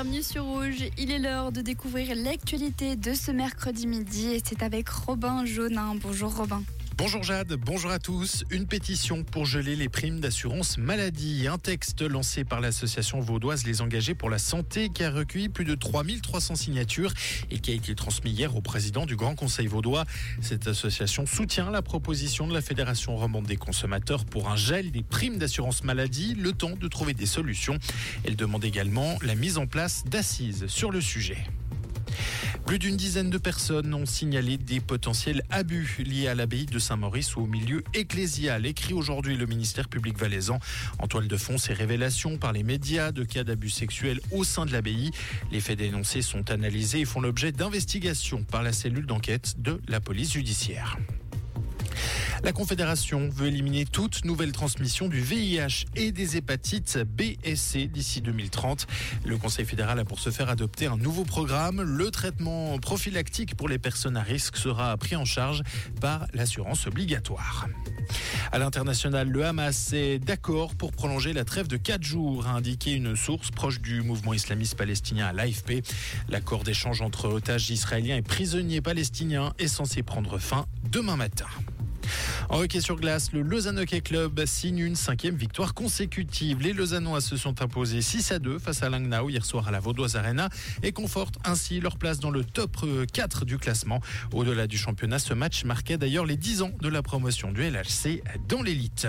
bienvenue sur Rouge. Il est l'heure de découvrir l'actualité de ce mercredi midi et c'est avec Robin Jaunin. Bonjour Robin. Bonjour Jade, bonjour à tous. Une pétition pour geler les primes d'assurance maladie. Un texte lancé par l'association vaudoise Les Engagés pour la Santé qui a recueilli plus de 3300 signatures et qui a été transmis hier au président du Grand Conseil vaudois. Cette association soutient la proposition de la Fédération romande des consommateurs pour un gel des primes d'assurance maladie, le temps de trouver des solutions. Elle demande également la mise en place d'assises sur le sujet. Plus d'une dizaine de personnes ont signalé des potentiels abus liés à l'abbaye de Saint-Maurice ou au milieu ecclésial. Écrit aujourd'hui le ministère public valaisan. En toile de fond, ces révélations par les médias de cas d'abus sexuels au sein de l'abbaye. Les faits dénoncés sont analysés et font l'objet d'investigations par la cellule d'enquête de la police judiciaire. La Confédération veut éliminer toute nouvelle transmission du VIH et des hépatites B et C d'ici 2030. Le Conseil fédéral a pour ce faire adopté un nouveau programme. Le traitement prophylactique pour les personnes à risque sera pris en charge par l'assurance obligatoire. À l'international, le Hamas est d'accord pour prolonger la trêve de 4 jours, a indiqué une source proche du mouvement islamiste palestinien à l'AFP. L'accord d'échange entre otages israéliens et prisonniers palestiniens est censé prendre fin demain matin. En hockey sur glace, le Lausanne Hockey Club signe une cinquième victoire consécutive. Les Lausannois se sont imposés 6 à 2 face à Langnau hier soir à la Vaudoise Arena et confortent ainsi leur place dans le top 4 du classement. Au-delà du championnat, ce match marquait d'ailleurs les 10 ans de la promotion du LHC dans l'élite.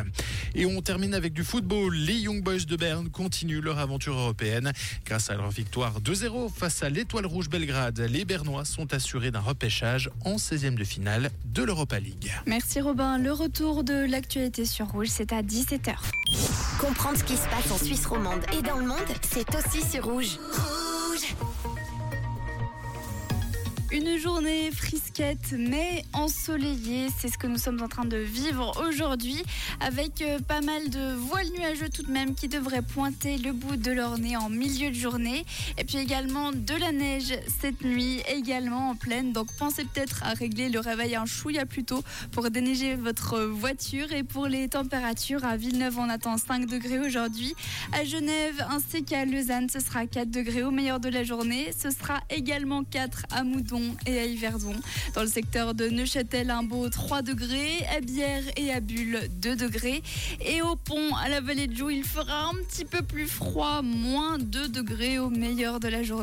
Et on termine avec du football. Les Young Boys de Berne continuent leur aventure européenne. Grâce à leur victoire 2-0 face à l'Étoile Rouge Belgrade, les Bernois sont assurés d'un repêchage en 16e de finale de l'Europa League. Merci Robin. Retour de l'actualité sur Rouge, c'est à 17h. Comprendre ce qui se passe en Suisse romande et dans le monde, c'est aussi sur. Rouge Une journée frisquette mais ensoleillée, c'est ce que nous sommes en train de vivre aujourd'hui avec euh, pas mal de voiles nuageux tout de même qui devraient pointer le bout de leur nez en milieu de journée. Et puis également de la neige cette nuit également en pleine. Donc pensez peut-être à régler le réveil un chouïa plus tôt pour déneiger votre voiture. Et pour les températures à Villeneuve on attend 5 degrés aujourd'hui. À Genève ainsi qu'à Lausanne ce sera 4 degrés. Au meilleur de la journée ce sera également 4 à Moudon et à Yverdon. Dans le secteur de Neuchâtel, un beau 3 degrés, à Bière et à Bulle 2 degrés. Et au pont, à la vallée de Joux, il fera un petit peu plus froid, moins 2 degrés au meilleur de la journée.